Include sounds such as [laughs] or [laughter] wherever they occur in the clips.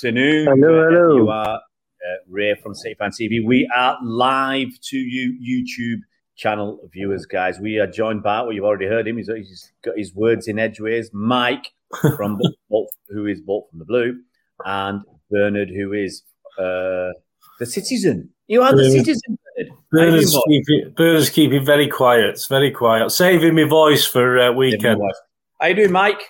afternoon. Hello, hello. You are uh, Ray from City Fan TV. We are live to you YouTube channel viewers, guys. We are joined by, well, you've already heard him. He's, he's got his words in edgeways. Mike [laughs] from Bolt, who is Bolt from the Blue, and Bernard, who is uh, the citizen. You are the Yeah. citizen, Bernard. How you Bernard's keeping, Bernard's keeping very quiet. It's very quiet. Saving my voice for uh, weekend. How you doing, Mike?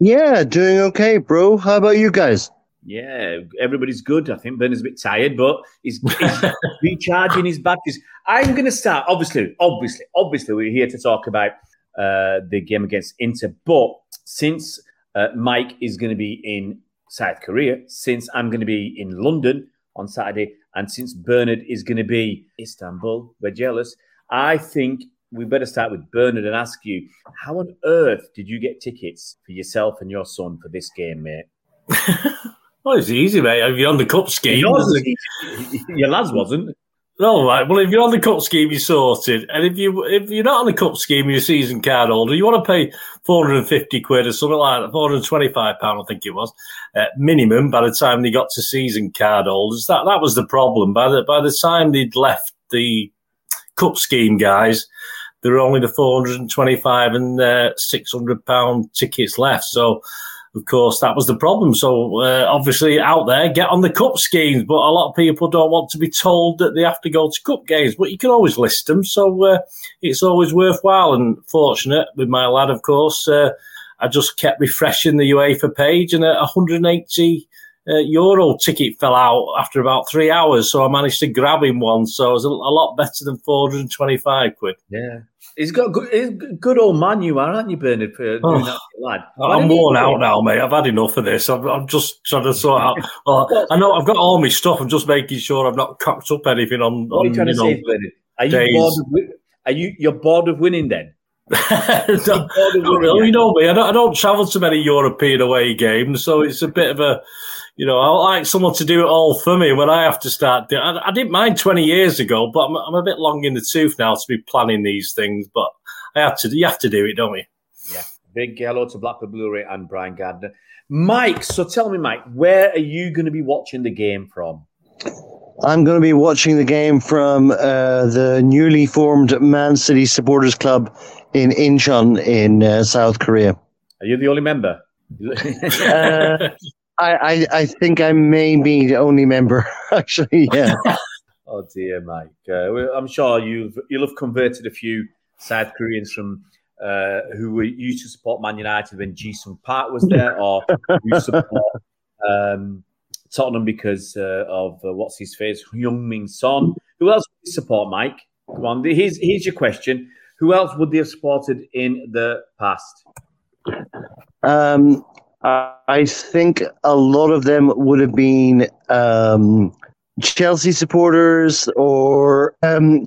Yeah, doing okay, bro. How about you guys? Yeah, everybody's good. I think Bernard's a bit tired, but he's, he's [laughs] recharging his batteries. I'm going to start. Obviously, obviously, obviously, we're here to talk about uh, the game against Inter. But since uh, Mike is going to be in South Korea, since I'm going to be in London on Saturday, and since Bernard is going to be Istanbul, we're jealous. I think we better start with Bernard and ask you, how on earth did you get tickets for yourself and your son for this game, mate? [laughs] Well, it's easy, mate. If you're on the cup scheme. [laughs] Your lads wasn't. all right. Well, if you're on the cup scheme, you're sorted. And if you if you're not on the cup scheme, you're a season card holder. You want to pay 450 quid or something like that, 425 pound, I think it was, uh, minimum. By the time they got to season card holders, that that was the problem. By the by the time they'd left the cup scheme guys, there were only the 425 and uh, 600 pound tickets left. So. Of course, that was the problem. So, uh, obviously, out there, get on the cup schemes. But a lot of people don't want to be told that they have to go to cup games. But you can always list them. So, uh, it's always worthwhile. And fortunate with my lad, of course, uh, I just kept refreshing the UEFA page, and a 180 uh, euro ticket fell out after about three hours. So I managed to grab him one. So it was a, a lot better than 425 quid. Yeah. He's got good, he's good old man you are, aren't you, Bernard, for doing Oh, that for your lad? I'm worn out now, mate. I've had enough of this. I'm, I'm just trying to sort out. [laughs] Well, I know I've got all my stuff. I'm just making sure I've not cocked up anything on. What are you on trying to you know, say, Bernard? Are you days. bored of Are you you're bored of winning then? [laughs] Don't- you know me. I don't, I don't travel to many European away games, so it's a bit of a. You know, I like someone to do it all for me when I have to start. I, I didn't mind 20 years ago, but I'm, I'm a bit long in the tooth now to be planning these things. But I have to. You have to do it, don't you? Yeah. Big hello to Blackpool Blue Ray and Brian Gardner. Mike, so tell me, Mike, where are you going to be watching the game from? I'm going to be watching the game from uh, the newly formed Man City Supporters Club in Incheon in uh, South Korea. Are you the only member? [laughs] [laughs] Uh, I, I, I think I may be the only member, [laughs] actually. Yeah. [laughs] Oh dear, Mike. Uh, well, I'm sure you've you'll have converted a few South Koreans from uh, who were used to support Man United when Ji Sung Park was there, [laughs] or who support um, Tottenham because uh, of uh, what's his face, Young Min Son. Who else would you support, Mike? Come on, here's here's your question. Who else would they have supported in the past? Um, I think a lot of them would have been um, Chelsea supporters, or um,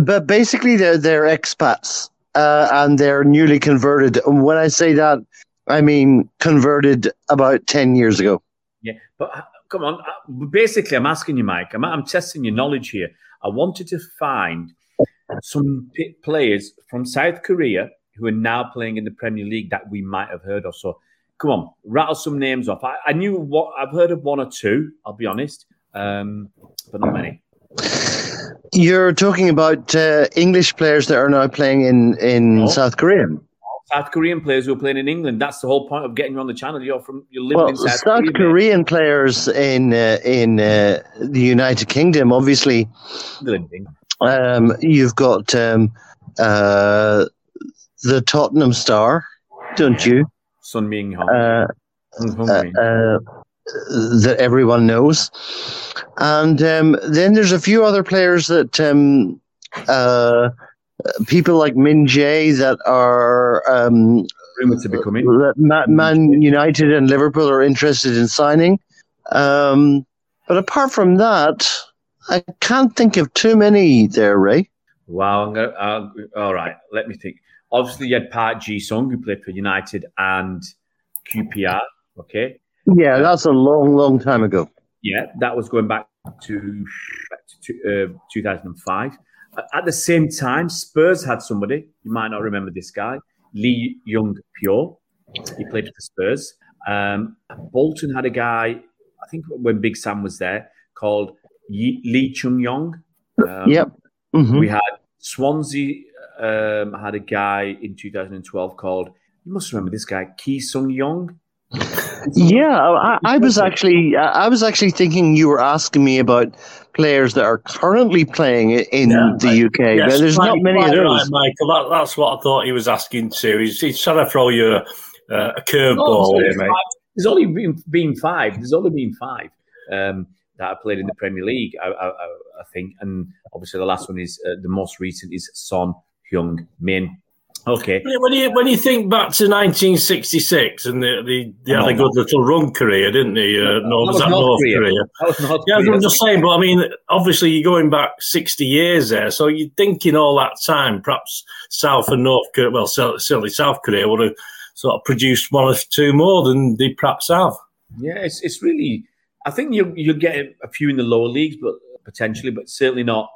but basically they're they're expats uh, and they're newly converted. And when I say that, I mean converted about ten years ago. Yeah, but uh, come on. uh, Basically, I'm asking you, Mike. I'm, I'm testing your knowledge here. I wanted to find some players from South Korea who are now playing in the Premier League that we might have heard of. So, come on, rattle some names off. I, I knew what I've heard of one or two. I'll be honest, um, but not many. You're talking about uh, English players that are now playing in in Oh. South Korea. South Korean players who are playing in England. That's the whole point of getting you on the channel. You're from you're living Well, in South, South Korea. mate. Korean players in uh, in uh, the United Kingdom, obviously. Um, you've got um, uh, the Tottenham star, don't you? Sun Ming Hong. Uh, uh, uh, that everyone knows. And um, then there's a few other players that um, uh, people like Min Jae that are um, Rumored to be coming. that Ma- Man United and Liverpool are interested in signing. Um, but apart from that, I can't think of too many there, Ray. Wow. I'm gonna, uh, all right. Let me think. Obviously you had Park Ji Sung who played for United and QPR. Okay, Yeah, that's a long, long time ago. yeah, that was going back to, back to uh, 2005. Uh, At the same time, Spurs had somebody you might not remember this guy, Lee Young Pyo. He played for Spurs. Um, Bolton had a guy, I think when Big Sam was there, called Lee Chung Yong. Um, Yep. Mhm. We had Swansea um, had a guy in 2012 called, you must remember this guy, Ki Sung Yong. Yeah, I, I was actually, I I was actually thinking you were asking me about players that are currently playing in Yeah, the UK. Yes, but there's quite- not many of quite those. Right, Michael. That, that's what I thought he was asking too. He's, he's trying to throw you a, a curveball sorry, here, mate. There's only been, been five. There's only been five um, that have played in the Premier League, I, I, I I think. And obviously, the last one is uh, the most recent is Son Hyung Min. Okay. When you when you think back to 1966 and the the, the had a good little run career, didn't he? Uh, no, was that North Korea? That was North Yeah, Korea. I'm just saying, but I mean, obviously you're going back 60 years there, so you're thinking all that time, perhaps South and North Korea, well, certainly South Korea would have sort of produced one or two more than they perhaps have. Yeah, it's, it's really. I think you you'll get a few in the lower leagues, but potentially, but certainly not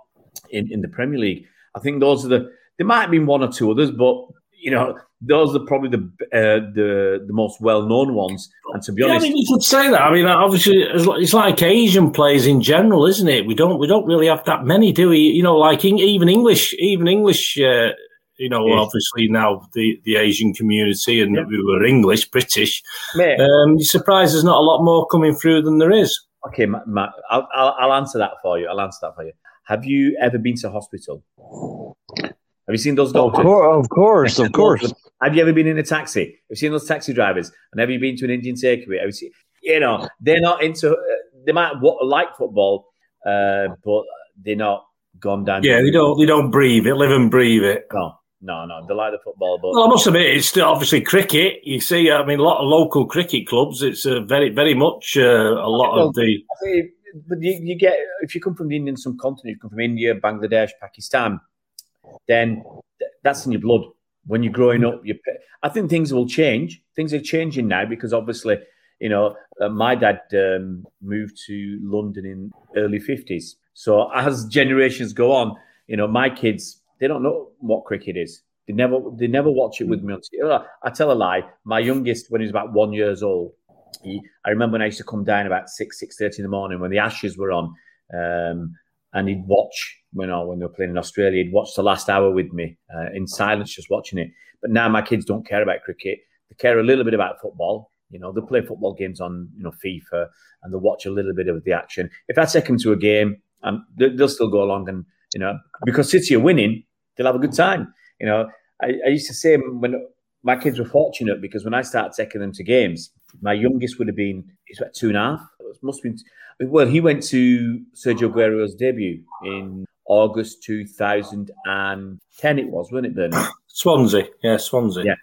in, in the Premier League. I think those are the. There might have been one or two others, but you know those are probably the uh, the the most well known ones. And to be Yeah, I honest, mean, you could say that. I mean, obviously, it's like- it's like Asian players in general, isn't it? We don't we don't really have that many, do we? You know, like in, even English, even English. Uh, you know, Yes. obviously now the, the Asian community and Yeah. we were English, British. mate, Um, you're surprised there's not a lot more coming through than there is. okay, Matt, Matt I'll, I'll I'll answer that for you. I'll answer that for you. Have you ever been to hospital? Have you seen those Of course, of course, of [laughs] course. Have you ever been in a taxi? Have you seen those taxi drivers? And have you been to an Indian takeaway? Have you seen, you know, they're not into, uh, they might wa- like football, uh, but they're not gone down. Yeah, they don't they don't breathe it, live and breathe it. No, no, no. They like the football, but Well, I must admit, it's still obviously cricket. You see, I mean, a lot of local cricket clubs. It's uh, very, very much uh, a lot of the. I think- but you, you get, if you come from the Indian subcontinent, you come from India, Bangladesh, Pakistan, then that's in your blood. When you're growing up, you. I think things will change. Things are changing now because obviously, you know, uh, my dad um, moved to London in early fifties. So as generations go on, you know, my kids they don't know what cricket is. They never they never watch it with me. On TV. I tell a lie. My youngest, when he was about one years old, he, I remember when I used to come down about six six thirty in the morning when the Ashes were on, um, and he'd watch you know when they were playing in Australia. He'd watch the last hour with me uh, in silence, just watching it. But now my kids don't care about cricket. They care a little bit about football. You know, they play football games on you know FIFA, and they watch a little bit of the action. If I take them to a game, um, they, they'll still go along and you know because City are winning, they'll have a good time. You know, I, I used to say when my kids were fortunate because when I started taking them to games, my youngest would have been he's about two and a half. It must have been well. He went to Sergio Aguero's debut in August 2010. It was, wasn't it, Bernard? [coughs] Swansea, yeah, Swansea. Yeah.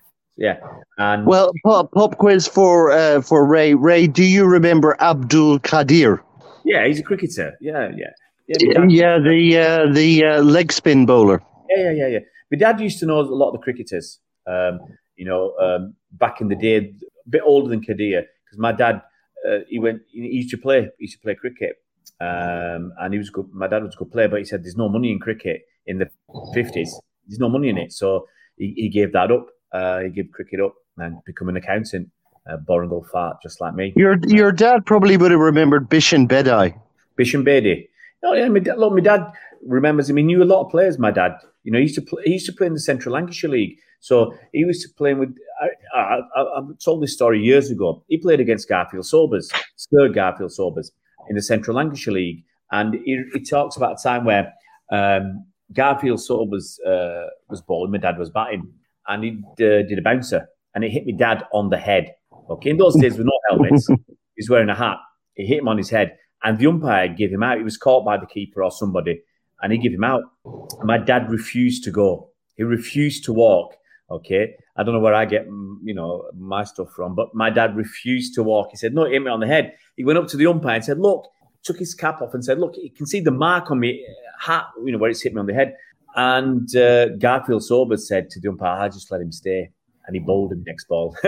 Yeah, and Well, pop, pop quiz for uh, for Ray. Ray, do you remember Abdul Qadir? yeah, he's a cricketer. Yeah, yeah, yeah. dad- Yeah, the uh, the uh, leg spin bowler. Yeah, yeah, yeah, yeah. My dad used to know a lot of the cricketers. Um, you know, um, back in the day, a bit older than Qadir, because my dad, uh, he went, he used to play, he used to play cricket, um, and he was good. My dad was a good player, but he said there's no money in cricket in the fifties. There's no money in it, so he, he gave that up. Uh, he gave cricket up and become an accountant, uh, Boringle fart, just like me. Your your dad probably would have remembered Bishan Bedi. Bisham Bedi. Oh yeah, my dad, look, my dad remembers him. He knew a lot of players. My dad, you know, he used to play. He used to play in the Central Lancashire League. So he was playing with. I, I, I, I told this story years ago. He played against Garfield Sobers, Sir Garfield Sobers, in the Central Lancashire League, and he, he talks about a time where um, Garfield Sobers uh, was bowling, my dad was batting, and he uh, did a bouncer, and it hit my dad on the head. Okay, in those days with no helmets, [laughs] he's wearing a hat. It hit him on his head, and the umpire gave him out. He was caught by the keeper or somebody, and he gave him out. And my dad refused to go. He refused to walk. Okay, I don't know where I get you know my stuff from, but my dad refused to walk. He said, "No, it hit me on the head." He went up to the umpire and said, "Look." Took his cap off and said, "Look, you can see the mark on me hat, you know, where it's hit me on the head." And uh, Garfield Sober said to the umpire, I just let him stay. And he bowled him next ball. [laughs]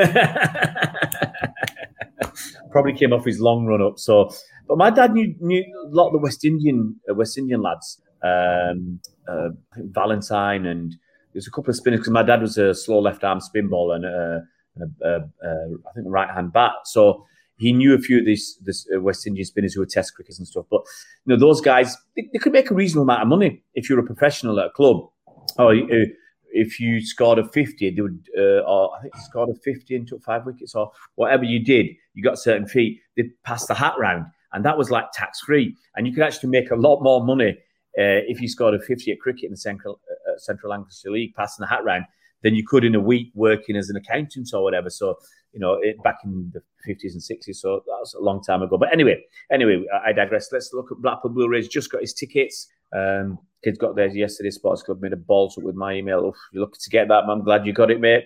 Probably came off his long run up. So, but my dad knew, knew a lot of the West Indian uh, West Indian lads, um, uh, Valentine, and there's a couple of spinners because my dad was a slow left arm spin ball and a, think right hand bat. So he knew a few of these uh, West Indian spinners who were Test crickets and stuff. But you know, those guys they, they could make a reasonable amount of money if you're a professional at a club. Or uh, if you scored a fifty, they would, uh, or I think you scored a fifty and took five wickets, or whatever you did, you got certain fee. They passed the hat round, and that was like tax free, and you could actually make a lot more money uh, if you scored a fifty at cricket in the Central uh, Central Lancashire League, passing the hat round, then you could in a week working as an accountant or whatever. So you know, it, back in the 50s and 60s. So that was a long time ago. But anyway, anyway, I digress. Let's look at Blackpool Blue Rays. Just got his tickets. Um, kids got theirs yesterday. Sports Club made a balls up with my email. Oof, you're lucky to get that. I'm glad you got it, mate.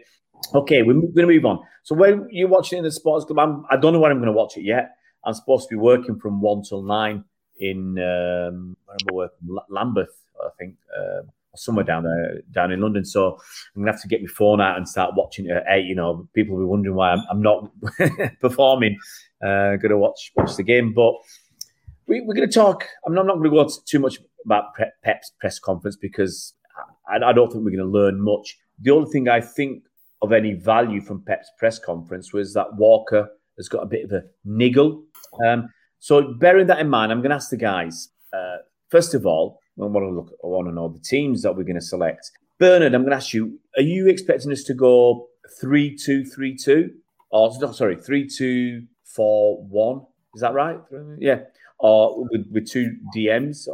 Okay, we're going to move on. So when you're watching it in the Sports Club, I'm, I don't know when I'm going to watch it yet. I'm supposed to be working from one till nine in um, I working? Lambeth, I think. Um, somewhere down there, down in London. So I'm gonna have to get my phone out and start watching it at eight. You know, people will be wondering why I'm, I'm not [laughs] performing. Uh, to watch watch the game, but we, are to talk. I'm not, not going to go too much about Pep's press conference because I, I don't think we're to learn much. The only thing I think of any value from Pep's press conference was that Walker has got a bit of a niggle. Um, so bearing that in mind, I'm going to ask the guys. Uh, first of all, I want to look. I want to know the teams that we're going to select. Bernard, I'm going to ask you: Are you expecting us to go three two three two, or no, sorry, three two four one? Is that right? Yeah, or with, with two DMs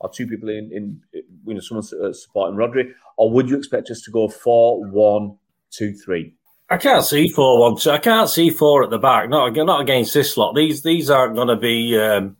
or two people in, in you know someone uh, supporting Rodri, or would you expect us to go four one two three? I can't see four one two. I can't see four at the back. Not not against this lot. These these aren't going to be. Um,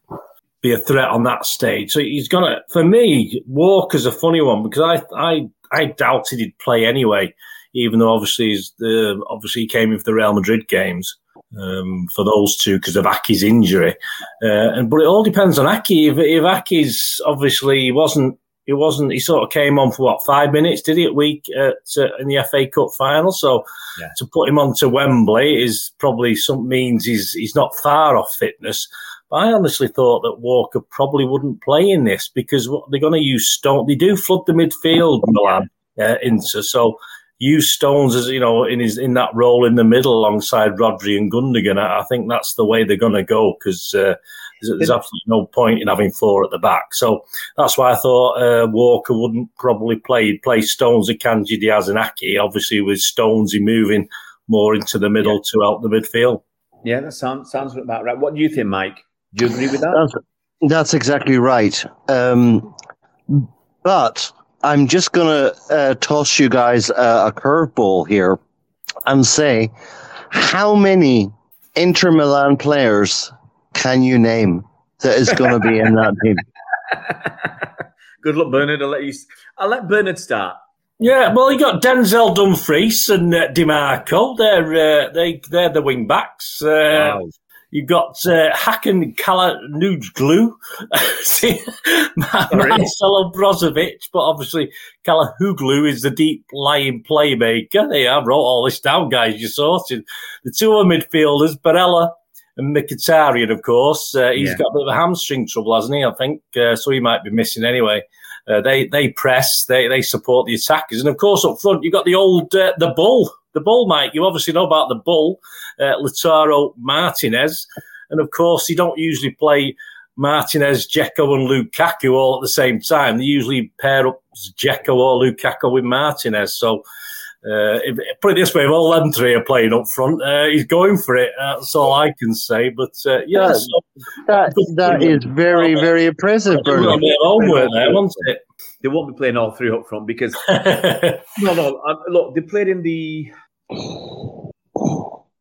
be a threat on that stage. So he's gonna. For me, Walker's a funny one because I I I doubted he'd play anyway, even though obviously he's the obviously he came in for the Real Madrid games um, for those two because of Ake's injury. Uh, and but it all depends on Ake. If, if Ake's obviously wasn't. He wasn't. He sort of came on for what five minutes? Did he at week at, uh, in the FA Cup final? So yeah. to put him on to Wembley is probably some means he's he's not far off fitness. But I honestly thought that Walker probably wouldn't play in this because what they're going to use Stone. They do flood the midfield, Milan, uh, into so use Stones as you know in his in that role in the middle alongside Rodri and Gundogan. I, I think that's the way they're going to go because uh, there's, there's, absolutely no point in having four at the back. So that's why I thought uh, Walker wouldn't probably play. He'd play Stones, Akanji, Dias, and Ake. Obviously, with Stones, he moving more into the middle yeah. to help the midfield. Yeah, that sounds sounds about right. What do you think, Mike? Do you agree with that? That's, that's exactly right. Um, but I'm just going to uh, toss you guys uh, a curveball here and say, how many Inter Milan players can you name that is going to be in that [laughs] team? Good luck, Bernard. I'll let you. I'll let Bernard start. Yeah, well, you got Denzel Dumfries and uh, Dimarco. They're uh, they they're the wing backs. Uh, wow. You've got uh, Hakan Çalhanoğlu, Marcelo Brozovic, but obviously Çalhanoğlu is the deep lying playmaker. There, I wrote all this down, guys. You sorted. The two other midfielders, Barella and Mkhitaryan, of course. Uh, he's yeah. got a bit of a hamstring trouble, hasn't he? I think uh, so. He might be missing anyway. Uh, they they press, they they support the attackers, and of course up front you've got the old uh, the bull, the bull, Mike. You obviously know about the bull, uh, Lautaro Martinez, and of course you don't usually play Martinez, Dzeko, and Lukaku all at the same time. They usually pair up Dzeko or Lukaku with Martinez. So. Uh, if, put it this way, if all them three are playing up front, uh, he's going for it. that's all I can say. But uh, yeah, that, so, that, that is very, very impressive, Bernard. Homework there, wasn't it? They won't be playing all three up front because [laughs] no, no. Um, look, they played in the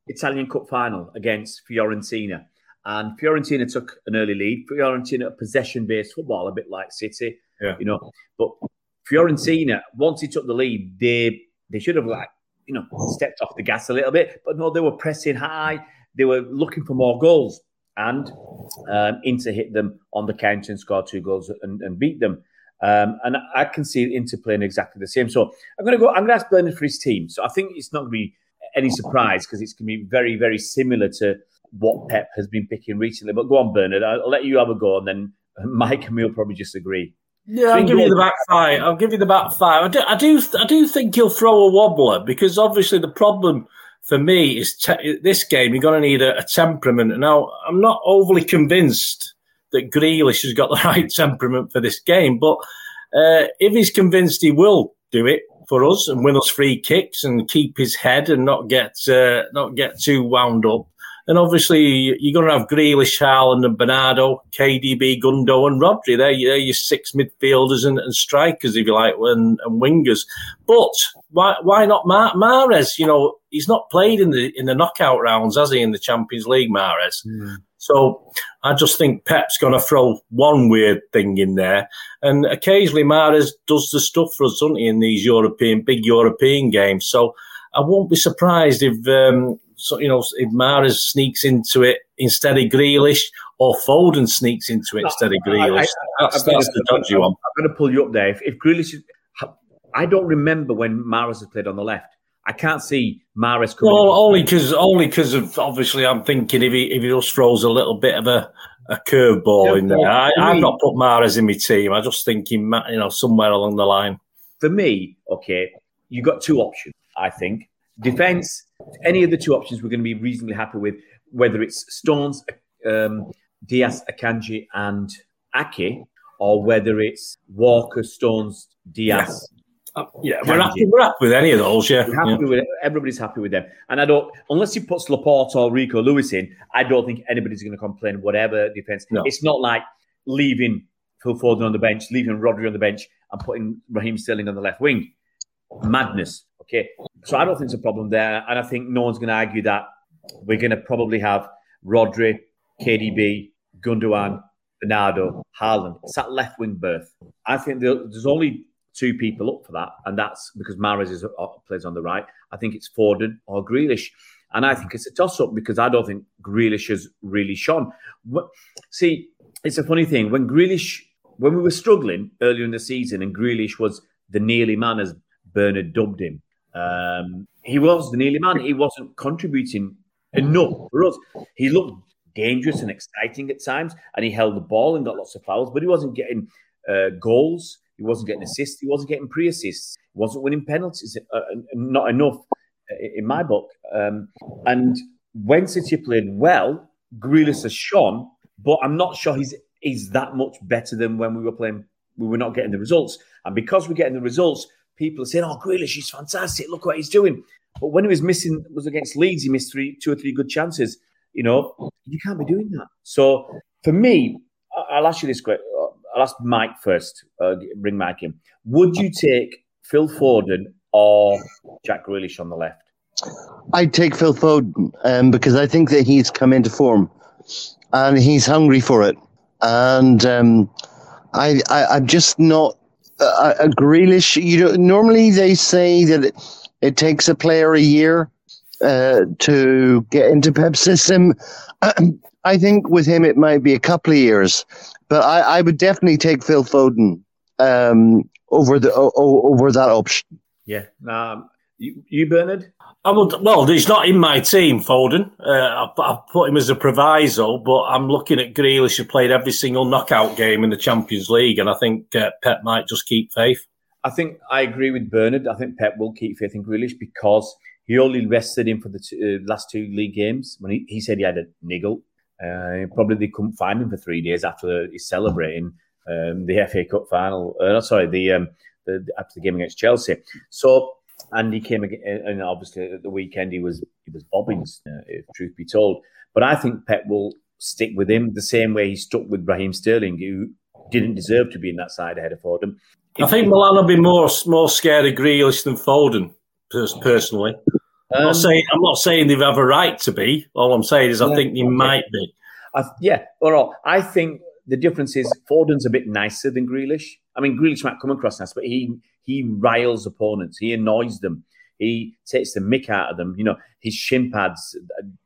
Italian Cup final against Fiorentina, and Fiorentina took an early lead. Fiorentina, possession-based football, a bit like City, yeah. you know. But Fiorentina, once he took the lead, they they should have like you know stepped off the gas a little bit, but no, they were pressing high. They were looking for more goals, and um, Inter hit them on the counter and scored two goals and, and beat them. Um, and I can see Inter playing exactly the same. So I'm going to go. I'm going to ask Bernard for his team. So I think it's not going to be any surprise because it's going to be very, very similar to what Pep has been picking recently. But go on, Bernard. I'll let you have a go, and then Mike and me will probably just agree. Yeah, I'll give you the back five. I'll give you the back five. I do, I do, I do think he'll throw a wobbler because obviously the problem for me is te- this game. You're going to need a, a temperament. Now, I'm not overly convinced that Grealish has got the [laughs] right temperament for this game, but uh, if he's convinced he will do it for us and win us free kicks and keep his head and not get uh, not get too wound up, and obviously, you're going to have Grealish, Haaland, and Bernardo, KDB, Gundo, and Rodri. They're, they're your six midfielders and, and, strikers, if you like, and, and wingers. But why why not Mar- Mahrez? You know, he's not played in the in the knockout rounds, has he, in the Champions League, Mahrez? Mm. So I just think Pep's going to throw one weird thing in there. And occasionally Mahrez does the stuff for us, doesn't he, in these European, big European games. So I won't be surprised if um, so, you know, if Mahrez sneaks into it instead of Grealish, or Foden sneaks into it instead of Grealish. I, I, that's, that's the dodgy one. I'm going to pull you up there. If, if Grealish, I don't remember when Mahrez has played on the left. I can't see Mahrez coming. Well, only because only because of obviously I'm thinking if he if he just throws a little bit of a a curveball yeah, in there. I, have not put Mahrez in my team. I just think he, you know, somewhere along the line. For me, okay, you've got two options. I think defense any of the two options we're going to be reasonably happy with, whether it's Stones, um, Dias, Akanji, and Ake, or whether it's Walker, Stones, Dias. Yeah, uh, yeah we're, happy, we're happy with any of those. Yeah, happy yeah. with everybody's happy with them, and I don't unless you put Laporte or Rico Lewis in. I don't think anybody's going to complain. Whatever defense, no. it's not like leaving Phil Foden on the bench, leaving Rodri on the bench, and putting Raheem Sterling on the left wing. Madness. Okay. So I don't think there's a problem there. And I think no one's going to argue that we're going to probably have Rodri, KDB, Gundogan, Bernardo, Haaland. It's that left wing berth. I think there's only two people up for that, and that's because Mahrez is, uh, plays on the right. I think it's Foden or Grealish. And I think it's a toss up because I don't think Grealish has really shone. See, it's a funny thing. When Grealish, when we were struggling earlier in the season and Grealish was the nearly man, as Bernard dubbed him, um, he was the nearly man. He wasn't contributing enough for us. He looked dangerous and exciting at times, and he held the ball and got lots of fouls, but he wasn't getting uh, goals. He wasn't getting assists. He wasn't getting pre-assists. He wasn't winning penalties. Uh, not enough uh, in my book. Um, and when City played well, Grealish has shone, but I'm not sure he's he's that much better than when we were playing. We were not getting the results, and because we're getting the results, people are saying, "Oh, Grealish, he's fantastic. Look what he's doing." But when he was missing, was against Leeds, he missed three, two or three good chances. You know, you can't be doing that. So for me, I'll ask you this question. I'll ask Mike first. Uh, bring Mike in. Would you take Phil Foden or Jack Grealish on the left? I'd take Phil Foden um, because I think that he's come into form and he's hungry for it. And um, I, I, I'm just not uh, a Grealish, you know, normally they say that it, it takes a player a year uh, to get into Pep's system. [clears throat] I think with him it might be a couple of years, but I, I would definitely take Phil Foden um, over the o- over that option. Yeah, um, you, you Bernard. I would, well, he's not in my team, Foden. Uh, I, have put him as a proviso, but I'm looking at Grealish, who played every single knockout game in the Champions League, and I think uh, Pep might just keep faith. I think I agree with Bernard. I think Pep will keep faith in Grealish because he only rested him for the two, uh, last two league games when he, he said he had a niggle. Uh, probably they couldn't find him for three days after he's celebrating um, the FA Cup final. Uh, sorry, the, um, the after the game against Chelsea. So and he came again, and obviously at the weekend he was he was Bobbins, uh, if truth be told. But I think Pep will stick with him the same way he stuck with Raheem Sterling, who didn't deserve to be in that side ahead of Foden. I think Milan will be more more scared of Grealish than Foden, personally. Um, I'm not um, saying I'm not saying they have a right to be. All I'm saying is I yeah, think they okay. might be. I, yeah, all right. I think the difference is Foden's a bit nicer than Grealish. I mean, Grealish might come across nice, but he he riles opponents. He annoys them. He takes the mick out of them. You know, his shin pads,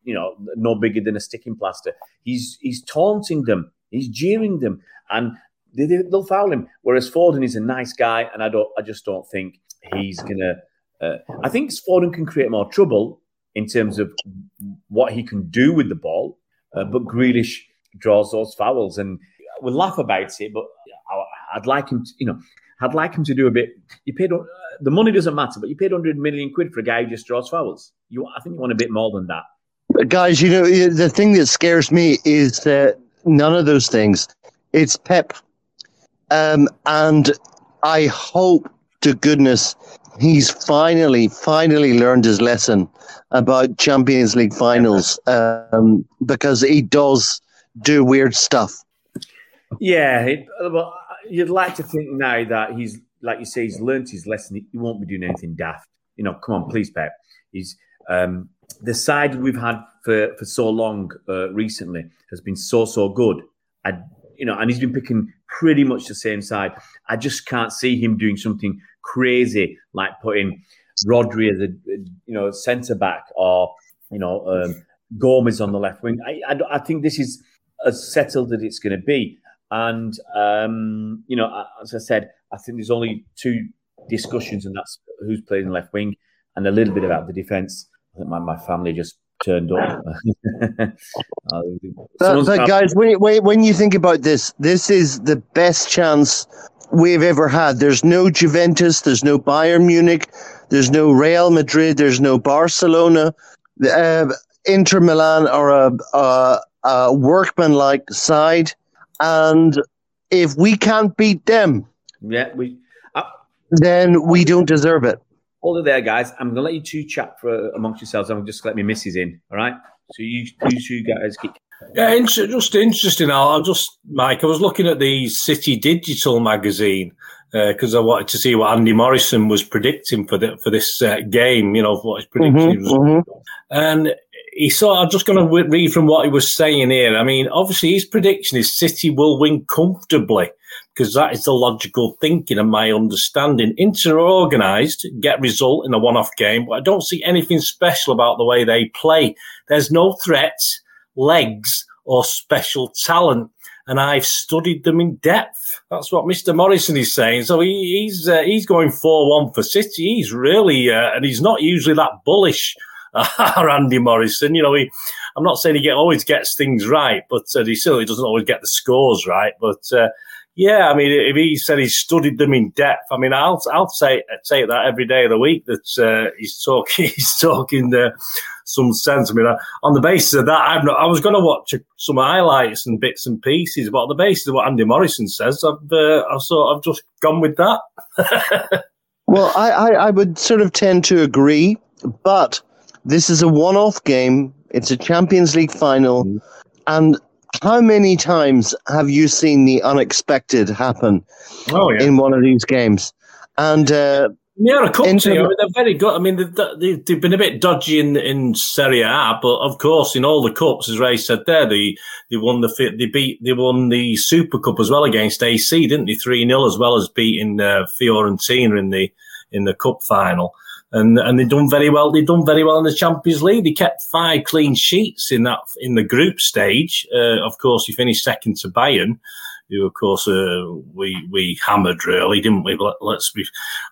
you know, no bigger than a sticking plaster. He's he's taunting them. He's jeering them. And they, will foul him. Whereas Foden is a nice guy, and I don't, I just don't think he's gonna. Uh, I think Foden can create more trouble in terms of what he can do with the ball, uh, but Grealish draws those fouls, and we'll laugh about it. But I, would like him, to, you know, I'd like him to do a bit. You paid uh, the money doesn't matter, but you paid hundred million quid for a guy who just draws fouls. You, I think you want a bit more than that. Guys, you know the thing that scares me is that none of those things. It's Pep, um, and I hope to goodness he's finally, finally learned his lesson about Champions League finals um, because he does do weird stuff. Yeah, it, well, you'd like to think now that he's, like you say, he's learned his lesson. He won't be doing anything daft. You know, come on, please, Pep. He's um, the side we've had for, for so long uh, recently has been so so good. I, you know, and he's been picking pretty much the same side. I just can't see him doing something crazy like putting Rodri as a you know centre back or you know um, Gomez on the left wing. I, I, I think this is as settled as it's going to be. And um, you know, as I said, I think there's only two discussions, and that's who's playing left wing and a little bit about the defence. I think my, my family just turned up. [laughs] uh, but, but guys, when, when you think about this, this is the best chance we've ever had. There's no Juventus, there's no Bayern Munich, there's no Real Madrid, there's no Barcelona. Uh, Inter Milan are a, a, a workman-like side, and if we can't beat them, yeah, we uh, then we don't deserve it. Hold it there, guys. I'm gonna let you two chat for amongst yourselves. I'm just let me misses in. All right. So you, you two guys keep yeah, just interesting. I'll just, Mike, I was looking at the City Digital magazine because uh, I wanted to see what Andy Morrison was predicting for the, for this uh, game. You know what his prediction mm-hmm, was, mm-hmm. and he saw. I'm just going to read from what he was saying here. I mean, obviously, his prediction is City will win comfortably because that is the logical thinking and my understanding. Inter are organised, get result in a one-off game, but I don't see anything special about the way they play. There's no threats legs, or special talent. And I've studied them in depth. That's what Mr. Morrison is saying. So he, he's uh, he's going four one for City. He's really uh, and he's not usually that bullish. [laughs] Andy Morrison, you know, he, I'm not saying he get, always gets things right, but uh, he certainly doesn't always get the scores right. But uh, yeah, I mean, if he said he studied them in depth, I mean, I'll I'll say say that every day of the week that uh, he's talking [laughs] he's talking uh, some sense. I mean, on the basis of that, I've not, I was going to watch some highlights and bits and pieces, but on the basis of what Andy Morrison says, I've uh, I've sort of just gone with that. [laughs] well, I, I I would sort of tend to agree, but this is a one-off game. It's a Champions League final, mm. and how many times have you seen the unexpected happen oh, yeah. in one of these games? And uh, yeah, a cup team. I mean, they're very good. I mean, they've, they've been a bit dodgy in in Serie A, but of course, in all the cups, as Ray said there, they they won the they beat they won the Super Cup as well against AC, didn't they? Three 0 as well as beating uh, Fiorentina in the in the cup final and and they've done very well. They've done very well in the Champions League. They kept five clean sheets in that in the group stage. Uh, of course, he finished second to Bayern, who of course uh, we we hammered really, didn't we? Let, us be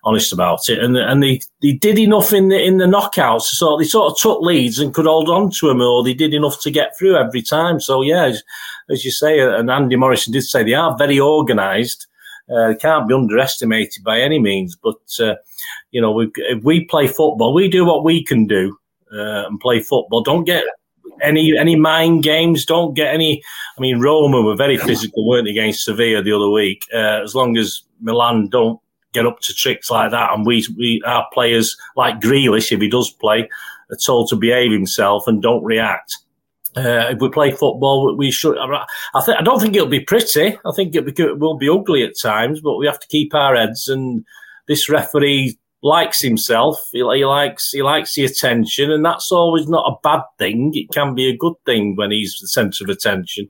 honest about it. And and they, they did enough in the in the knockouts, so they sort of took leads and could hold on to them, or they did enough to get through every time. So yeah, as, as you say, and Andy Morrison did say they are very organised. Uh, can't be underestimated by any means. But uh, you know, we, if we play football, we do what we can do uh, and play football. Don't get any any mind games. Don't get any. I mean, Roma were very physical, weren't they, against Sevilla the other week? Uh, as long as Milan don't get up to tricks like that, and we we our players like Grealish, if he does play, are told to behave himself and don't react. Uh, if we play football, we should. I think. I don't think it'll be pretty. I think it, it will be ugly at times, but we have to keep our heads. And this referee likes himself. He, he, likes he likes the attention, and that's always not a bad thing. It can be a good thing when he's the centre of attention.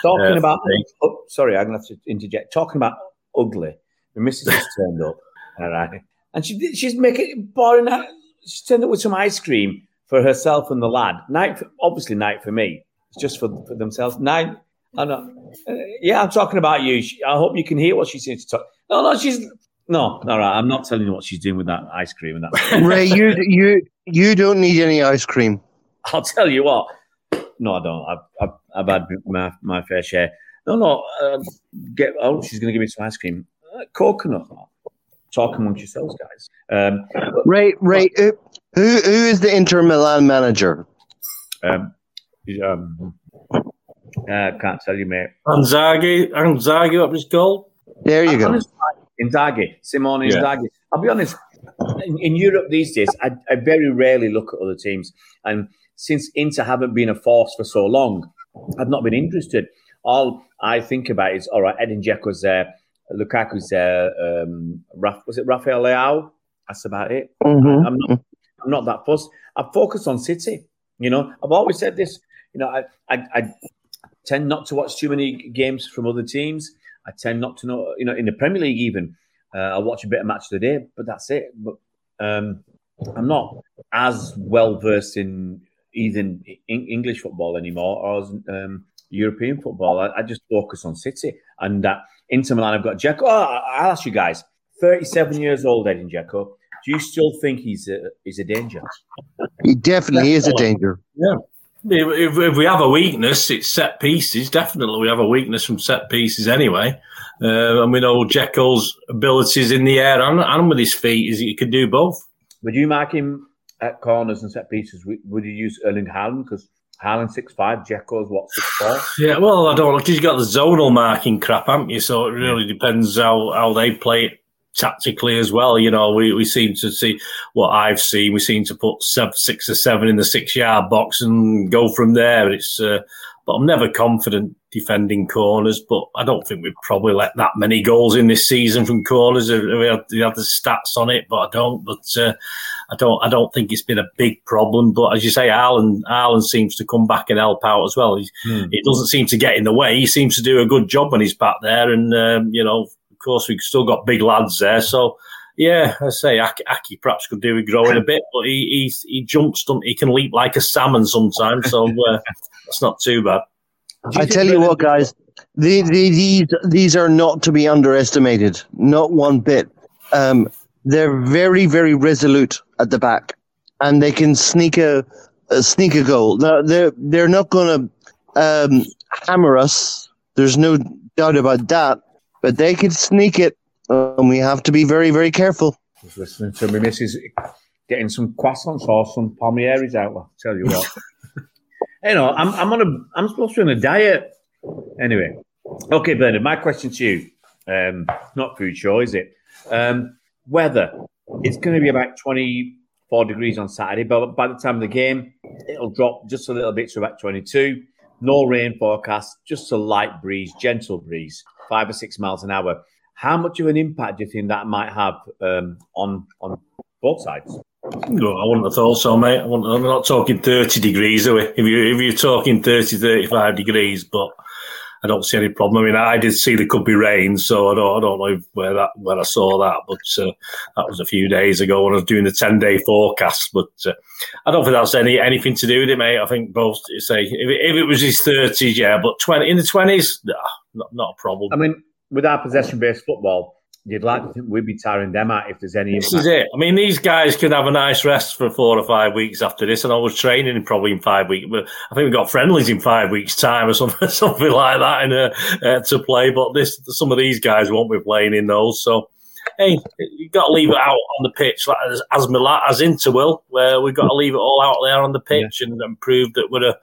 Talking uh, about, oh, sorry, I'm gonna have to interject. Talking about ugly, the missus has turned up, all right, and she she's making boring. She's turned up with some ice cream for herself and the lad. Night, for, obviously, night for me. It's just for, for themselves. Night, I know. Uh, yeah, I'm talking about you. She- I hope you can hear what she's saying to talk. No, no, she's no, all right. I'm not telling you what she's doing with that ice cream and that. [laughs] Ray, you you you don't need any ice cream. I'll tell you what. No, I don't. I've, I've, I've had my, my fair share. No, no. Um, get. Oh, she's going to give me some ice cream. Uh, coconut. Talk amongst yourselves, guys. Um, Ray, Ray, who who who is the Inter Milan manager? um, um, uh, can't tell you, mate. Anzagi, Anzagi up his goal. There you go. Honestly, Inzaghi, Simone Yeah. Inzaghi. I'll be honest. In, in Europe these days, I, I very rarely look at other teams, and since Inter haven't been a force for so long, I've not been interested. All I think about is all right. Edin Dzeko's there, Lukaku's there. Um, Raf, was it Rafael Leao? That's about it. Mhm. I'm not. I'm not that fussed. I focus on City. You know, I've always said this. You know, I, I, I tend not to watch too many games from other teams. I tend not to know. You know, in the Premier League, even uh, I watch a bit of match of the day, but that's it. But um, I'm not as well versed in even in English football anymore or as, um, European football. I, I just focus on City and that Inter Milan. I've got Dzeko. Oh, I- I'll ask you guys. 37 years old, Edin Dzeko. Do you still think he's a, he's a danger? He definitely is a danger. Yeah. if, if we have a weakness, it's set pieces. Definitely, we have a weakness from set pieces anyway. Uh, and we know Dzeko's abilities in the air and, and with his feet is he can do both. Would you mark him at corners and set pieces? Would, would you use Erling Haaland? Because Haaland six five, Dzeko's what six four. [sighs] Yeah, well, I don't know because you got the zonal marking crap, haven't you? So it really depends how, how they play it tactically as well. You know, we, we seem to see what I've seen. We seem to put seven, six or seven in the six yard box and go from there. It's uh, but I'm never confident defending corners. But I don't think we've probably let that many goals in this season from corners. We have, we the stats on it, but I don't. But uh, I don't. I don't think it's been a big problem. But as you say, Haaland, Haaland seems to come back and help out as well. He's, He doesn't seem to get in the way. He seems to do a good job when he's back there. And um, you know, of course, we've still got big lads there. So yeah, I say Ake, Ake perhaps could do with growing a bit, but he he, he jumps. don't- He can leap like a salmon sometimes. So uh, [laughs] that's not too bad. I tell you what, guys, the, the, these these are not to be underestimated. Not one bit. Um, they're very very resolute at the back, and they can sneak a, a sneak a goal. Now they're they're not going to um, hammer us. There's no doubt about that. But they can sneak it, and we have to be very very careful. Just listening to my missus getting some croissants or some palmieres out. I'll tell you what. [laughs] you know, I'm I'm on a I'm supposed to be on a diet. Anyway, okay, Bernard. My question to you, um, not food show, is it? Um, weather. It's going to be about 24 degrees on Saturday, but by the time of the game, it'll drop just a little bit to about 22. No rain forecast, just a light breeze, gentle breeze, five or six miles an hour. How much of an impact do you think that might have um, on on both sides? No, I wouldn't have thought so, mate. I I'm not talking 30 degrees, are we? If, you, if you're talking 30, 35 degrees, but I don't see any problem. I mean, I did see there could be rain, so I don't, I don't know where that where I saw that, but uh, that was a few days ago when I was doing the 10 day forecast. But uh, I don't think that's any anything to do with it, mate. I think both say if it, if it was his 30s, yeah, but 20 in the 20s, nah, not, not a problem. I mean, with our possession based football, you'd like to think we'd be tiring them out if there's any This impact. is it. I mean, these guys can have a nice rest for four or five weeks after this, and I was training probably in five weeks. But I think we've got friendlies in five weeks' time or something, [laughs] something like that, in a, uh, to play. But this, some of these guys won't be playing in those. So, hey, you've got to leave it out on the pitch, like as as, as Inter will, where we've got to leave it all out there on the pitch and, and prove that we're a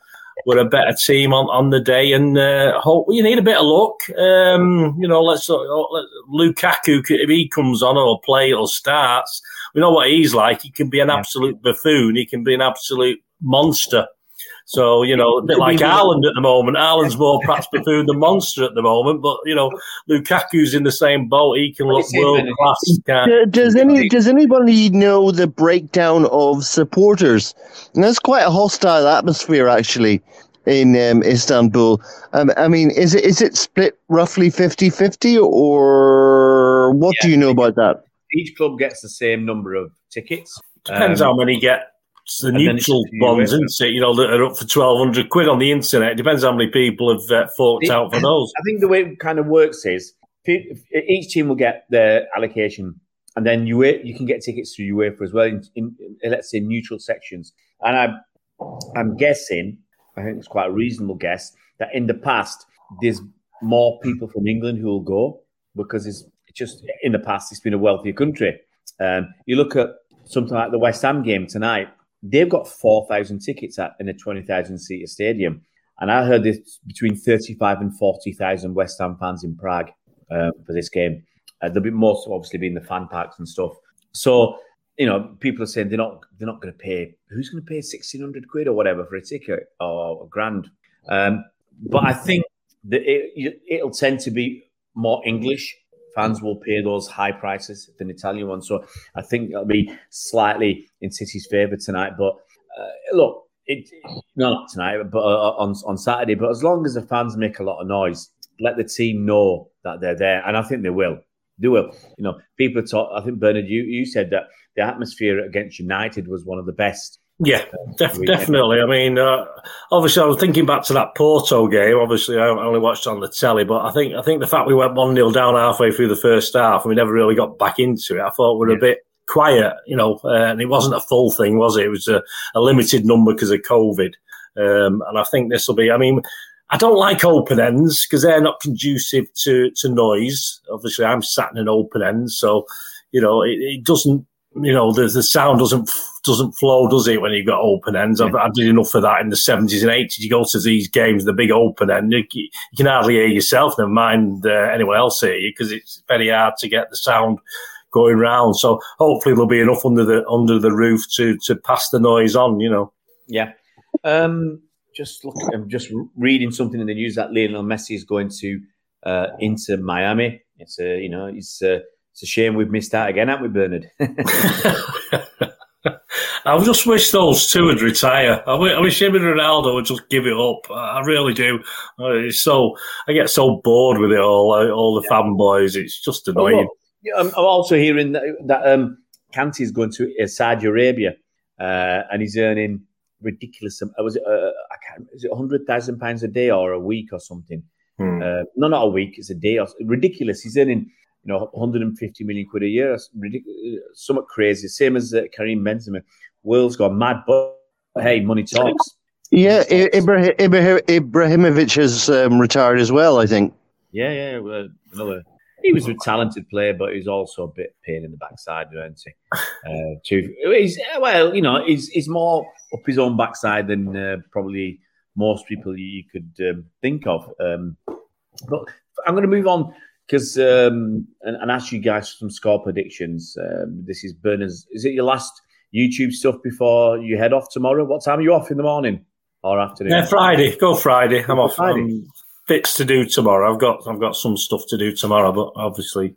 we're a better team on, on the day, and uh, hope you need a bit of luck. Um, you know, let's uh, let Lukaku if he comes on or play or starts, we know what he's like. He can be an absolute buffoon. He can be an absolute monster. So you know, a bit like Haaland at the moment. Haaland's [laughs] more perhaps buffoon than monster at the moment, but you know, Lukaku's in the same boat. He can look It's world class. Does any does anybody know the breakdown of supporters? And that's quite a hostile atmosphere actually in um, Istanbul. Um, I mean, is it is it split roughly 50-50 or what do you know about that? Each club gets the same number of tickets. Depends Um, how many get it's the And it's neutral up ones, isn't it? You know, that are up for twelve hundred quid on the internet. It depends how many people have uh, forked It- out for those. I think the way it kind of works is each team will get their allocation, and then you you can get tickets through UEFA as well in, in, in let's say neutral sections. And I'm I'm guessing, I think it's quite a reasonable guess that in the past there's more people from England who will go because it's it's just in the past it's been a wealthier country. Um, you look at something like the West Ham game tonight; they've got four thousand tickets at in a twenty thousand seater stadium. And I heard this between 35 and 40,000 West Ham fans in Prague uh, for this game. Uh, there'll be most obviously be in the fan parks and stuff. So, you know, people are saying they're not they're not going to pay. Who's going to pay 1,600 quid or whatever for a ticket or a grand? Um, but I think that it, it'll tend to be more English. Fans will pay those high prices than Italian ones. So I think it'll be slightly in City's favour tonight. But uh, look, it, not tonight, but uh, on on Saturday. But as long as the fans make a lot of noise, let the team know that they're there, and I think they will. They will. You know, people talk. I think Bernard, you you said that the atmosphere against United was one of the best. Yeah, def- definitely. I mean, uh, obviously, I was thinking back to that Porto game. Obviously, I only watched on the telly, but I think I think the fact we went one 0 down halfway through the first half and we never really got back into it, I thought we were a bit quiet, you know. Uh, and it wasn't a full thing, was it? It was a, a limited number because of COVID. Um, and I think this will be. I mean, I don't like open ends because they're not conducive to to noise. Obviously, I'm sat in an open end, so you know it, it doesn't. You know, the the sound doesn't doesn't flow, does it? When you've got open ends, I've, I did enough of that in the seventies and eighties. You go to these games, the big open end, you, you can hardly hear yourself, never mind uh, anyone else hear you, because it's very hard to get the sound going round. So hopefully there'll be enough under the under the roof to to pass the noise on. You know. Yeah. Um, just look, I'm just reading something in the news that Lionel Messi is going to uh, Inter Miami. It's a, you know, it's a, it's a shame we've missed out again, haven't we, Bernard? [laughs] [laughs] I just wish those two would retire. I wi- I wish him and Ronaldo would just give it up. I really do. Uh, It's so I get so bored with it all. uh, All the fanboys. It's just Oh, annoying. look, yeah, I'm, also hearing that, that um, is going to uh, Saudi Arabia, uh, and he's earning ridiculous. am- Was it? Uh, I can't. Is it hundred thousand pounds a day or a week or something? Hmm. Uh, no, not a week. It's a day. Or, ridiculous. He's earning, you know, 150 million quid a year. That's ridiculous. Somewhat crazy. Same as uh, Karim Benzema. World's gone mad, but hey, money talks. Yeah, Ibrahim, Ibrahim, Ibrahimovic has um, retired as well. I think. Yeah, yeah. Well, another. He was a talented player, but he's also a bit pain in the backside, isn't he? Uh, too, he's, well, you know, he's, he's more up his own backside than uh, probably most people you, you could um, think of. Um, but I'm going to move on because um, and, and ask you guys some score predictions. Um, this is Bernard's. Is it your last YouTube stuff before you head off tomorrow? What time are you off in the morning or afternoon? Yeah, Friday. Go Friday. I'm off. Friday. I'm bits to do tomorrow. I've got I've got some stuff to do tomorrow, but obviously,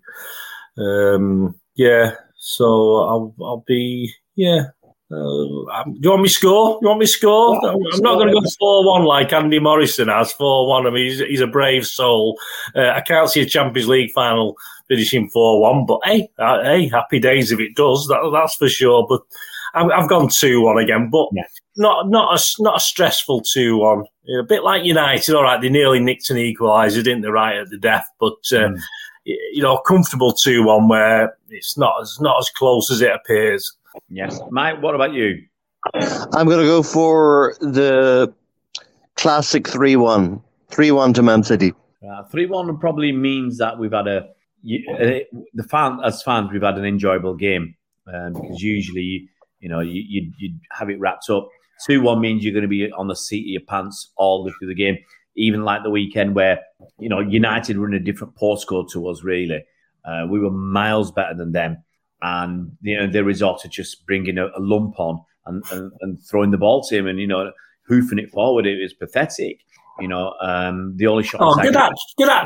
um, yeah. So I'll I'll be yeah. Uh, um, do you want me score? You want me score? Yeah, I'm I'm not going to go four one like Andy Morrison has four one. I mean, he's, he's a brave soul. Uh, I can't see a Champions League final finishing four one, but hey, uh, hey, happy days if it does. That, that's for sure. But I've, I've gone two one again, but Yeah. not not a not a stressful two one. A bit like United. All right, they nearly nicked an equaliser, didn't they? Right at the death, but uh, Mm. you know, comfortable two one where it's not as not as close as it appears. Yes, Mike. What about you? I'm going to go for the classic 3 1. 3 1 to Man City. Uh, Three one probably means that we've had a you, uh, the fan as fans we've had an enjoyable game um, because usually you know you you'd, you'd have it wrapped up. Two one means you're going to be on the seat of your pants all the through the game. Even like the weekend where you know United were in a different postcode to us. Really, uh, we were miles better than them, and you know they resorted to just bringing a, a lump on and, and, and throwing the ball to him and you know hoofing it forward. It was pathetic. You know, um, the only shot. Oh, on target- Gadac-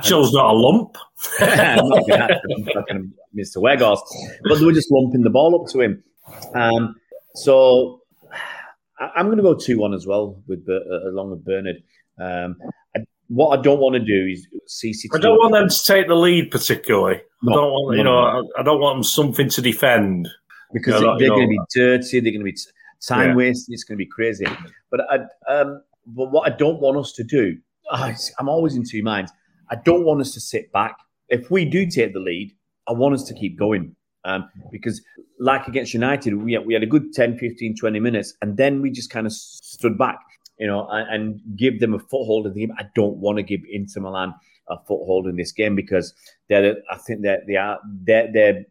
Garnacho's not a lump. [laughs] Not gonna have to- fucking Mr. Weghorst, but they were just lumping the ball up to him. Um, so I- I'm going to go two one as well with uh, along with Bernard. Um, what I don't want to do is I don't want them to take the lead particularly. I don't want, you no, know, I, I don't want them something to defend. because Yeah, that- they're no. going to be dirty. They're going to be. time Yeah. wasting. It's going to be crazy. But I, um, but what I don't want us to do, it's- I'm always in two minds. I don't want us to sit back. If we do take the lead, I want us to keep going. Um, because, like against United, we had, we had a good 10, 15, 20 minutes, and then we just kind of stood back, you know, and, and give them a foothold in the game. I don't want to give Inter Milan a foothold in this game because they're, I think that they are, their, their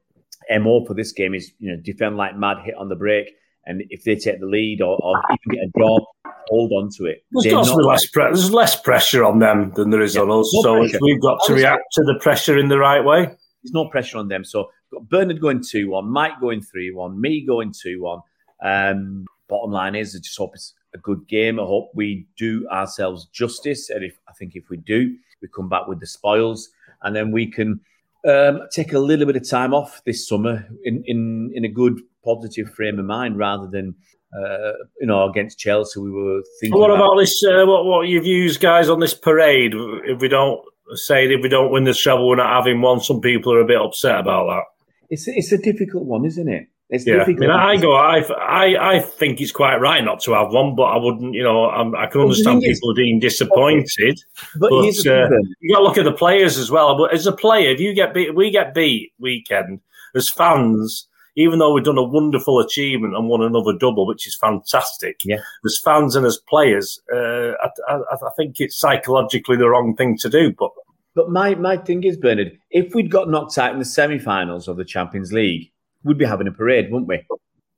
MO for this game is, you know, defend like mad, hit on the break. And if they take the lead or, or even get a draw, hold on to it. There's They're got to not- be less pre- There's less pressure on them than there is Yeah, on us. more so pressure. we've got to Honestly. react to the pressure in the right way. There's no pressure on them. So Bernard going 2 1, Mike going 3 1, me going 2 1. Um, bottom line is, I just hope it's a good game. I hope we do ourselves justice. And if I think if we do, we come back with the spoils and then we can um, take a little bit of time off this summer in, in, in a good, positive frame of mind rather than, uh, you know, against Chelsea. We were thinking. What about this? Uh, what what your views, guys, on this parade? If we don't say if we don't win the treble, we're not having one. Some people are a bit upset about that. It's, it's a difficult one, isn't it? It's Yeah, I mean, I go. I, I I think it's quite right not to have one, but I wouldn't. You know, I'm, I can understand thing is- people being disappointed. but, but, uh. You got to look at the players as well. But as a player, if you get beat, we get beat weekend as fans. Even though we've done a wonderful achievement and won another double, which is fantastic, Yeah. as fans and as players, uh, I, I, I think it's psychologically the wrong thing to do. But But my, my thing is, Bernard, if we'd got knocked out in the semi finals of the Champions League, we'd be having a parade, wouldn't we?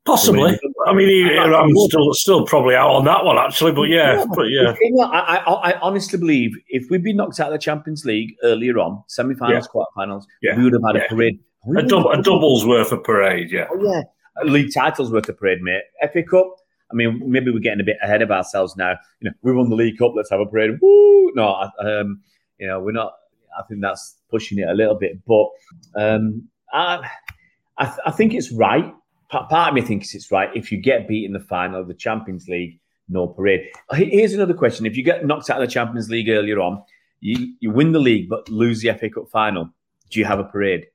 possibly, I mean, I'm still still probably out on that one actually. But yeah, but yeah, you know, I, I, I honestly believe if we'd been knocked out of the Champions League earlier on, semi finals, quarterfinals, Yeah. we would have had Yeah. a parade. A, double, a double's worth of parade. Yeah. Oh, yeah. A league titles worth of parade, mate. FA Cup. I mean, maybe we're getting a bit ahead of ourselves now. You know, we won the League Cup. Let's have a parade. Woo! No, um, you know, we're not. I think that's pushing it a little bit, but um, I, I, th- I think it's right. Pa- Part of me thinks it's right. If you get beat in the final of the Champions League, no parade. Here's another question: If you get knocked out of the Champions League earlier on, you, you win the league but lose the FA Cup final, do you have a parade?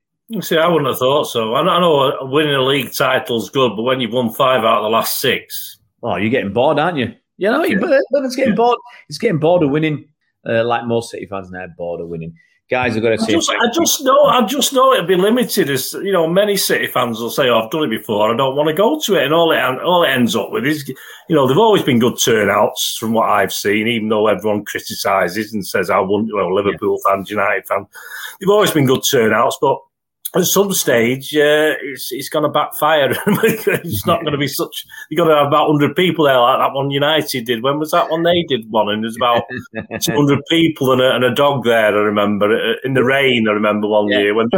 See, I wouldn't have thought so. I know, winning a league title's good, but when you've won five out of the last six, Oh, you're getting bored, aren't you? You know, Yeah. but, but it's getting bored. It's getting bored of winning, uh, like most City fans now, bored of winning. Guys, I've got to I say, just, I just know, I just know it'll be limited. As you know, many City fans will say, "Oh, I've done it before. I don't want to go to it." And all it all it ends up with is, you know, they've always been good turnouts from what I've seen. Even though everyone criticises and says, "I wouldn't," well, Liverpool fans, United fans, they've always been good turnouts, but. At some stage, uh, it's, it's going to backfire. [laughs] it's not going to be such. You've got to have about 100 people there, like that one United did. When was that one they did one? And there's about [laughs] 200 people and a, and a dog there, I remember. Uh, In the rain, I remember one Yeah. year when. [laughs]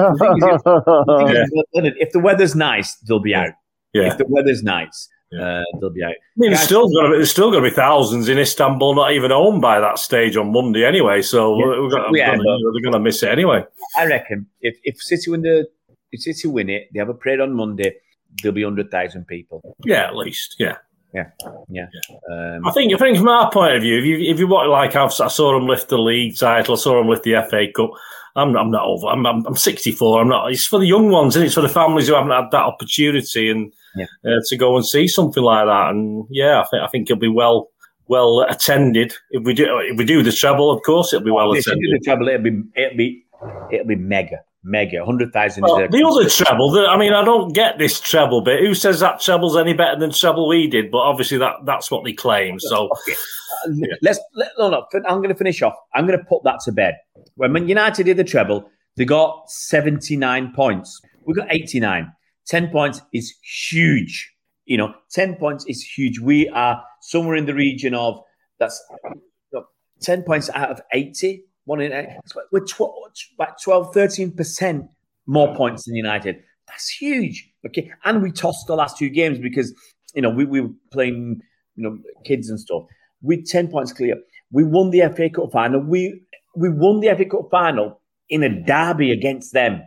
if the weather's nice, they'll be out. Yeah. If the weather's nice, Yeah. uh, they'll be out. I mean, there's Guys- still got to be, there's still going to be thousands in Istanbul not even home by that stage on Monday anyway. So Yeah. we're, gonna, yeah, gonna, they're going to miss it anyway. I reckon if, if City win the if City win it, they have a parade on Monday. There'll be hundred thousand people. Yeah, at least. Yeah. Yeah. Yeah. Um, I think, I think from our point of view, if you if you want like I've, I saw them lift the league title, I saw them lift the FA Cup. I'm I'm not over. I'm, I'm I'm 64. I'm not. It's for the young ones, and it's for the families who haven't had that opportunity and Yeah. uh, to go and see something like that. And yeah, I think I think it'll be well well attended if we do if we do the treble. Of course, it'll be well if you attended. do the trouble, it'll be it'll be it'll be mega mega hundred thousand. Well, is a- the other treble, the, I mean, I don't get this treble bit. Who says that treble's any better than treble we did? But obviously, that that's what they claim. So, Uh, Let's let, no no. I'm going to finish off. I'm going to put that to bed. When Man United did the treble, they got 79 points. We got 89. 10 points is huge. You know, 10 points is huge. We are somewhere in the region of that's you know, 10 points out of 80. One in eight. We're 12, about 12, 13 percent more points than United. That's huge. Okay, and we tossed the last two games because you know we, we were playing you know kids and stuff. We ten points clear. We won the FA Cup final. We we won the FA Cup final in a derby against them,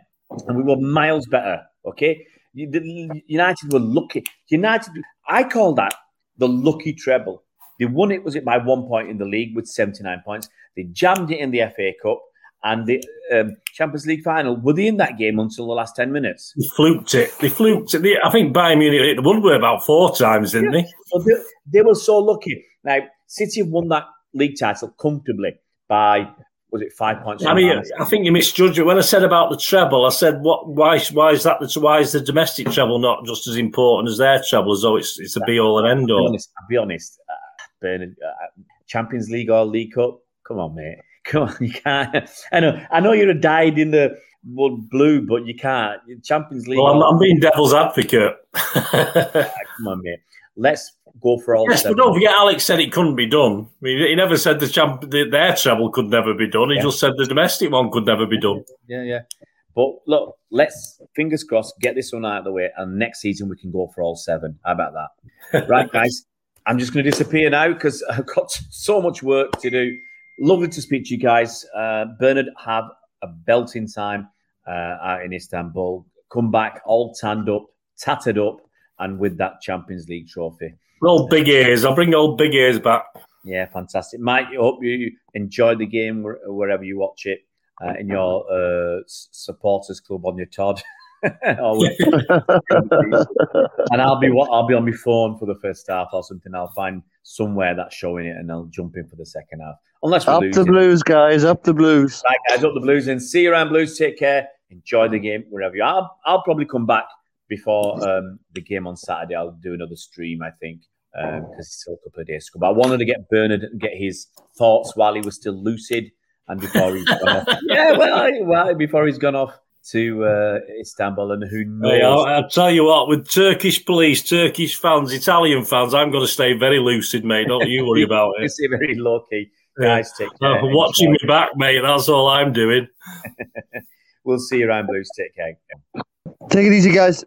and we were miles better. Okay, United were lucky. United, I call that the lucky treble. They won it was it by one point in the league with seventy nine points. They jammed it in the FA Cup, and the um, Champions League final. Were they in that game until the last ten minutes? They fluked it. They fluked it. They, I think Bayern Munich hit the Woodward about four times, didn't Yeah. they? So they, they were so lucky. Now, City have won that league title comfortably by was it five points? I mean, I think you misjudged it. When I said about the treble, I said, "What? Why? Why is that? The, why is the domestic treble not just as important as their treble? As though it's it's a be all and end all." I'll be honest. Uh, uh, Champions League or League Cup? Come on, mate. [laughs] Come on, you can't. I know. I know you're a dyed in the wood blue, but you can't. Champions League. Well, I'm, I'm being devil's advocate. [laughs] Come on, mate. Let's go for all yes, seven. but don't forget, Alex said it couldn't be done. I mean, he never said the champ, the, their treble could never be done. He Yeah. just said the domestic one could never be done. Yeah, yeah. But look, let's fingers crossed get this one out of the way, and next season we can go for all seven. How about that? [laughs] right, guys. I'm just going to disappear now because [laughs] I've got so much work to do. Lovely to speak to you guys. Uh, Bernard, have a belting time uh, out in Istanbul. Come back all tanned up, tattered up, and with that Champions League trophy. Old big ears. I'll bring old big ears back. Yeah, fantastic, Mike. I hope you enjoy the game wherever you watch it uh, in your uh, supporters club on your Todd. [laughs] [laughs] [laughs] And I'll be what I'll be on my phone for the first half or something. I'll find somewhere that's showing it, and I'll jump in for the second half. Unless Up losing. the blues, guys. Up the blues. Right, guys, up the Blues and see you around Blues. Take care. Enjoy the game wherever you are. I'll, I'll probably come back before um, the game on Saturday. I'll do another stream, I think, because it's still a couple of days to go. But I wanted to get Bernard and get his thoughts while he was still lucid and before he's gone off. [laughs] Yeah, well, well, before he's gone off to uh, Istanbul, and who knows? Hey, I'll, I'll tell you what, with Turkish police, Turkish fans, Italian fans, I'm going to stay very lucid, mate. Don't you worry [laughs] about it. It's very lucky. Yeah. Guys, take care. I'm watching Enjoy. me back, mate. That's all I'm doing. [laughs] We'll see you around Blues. Take care. Take it easy, guys.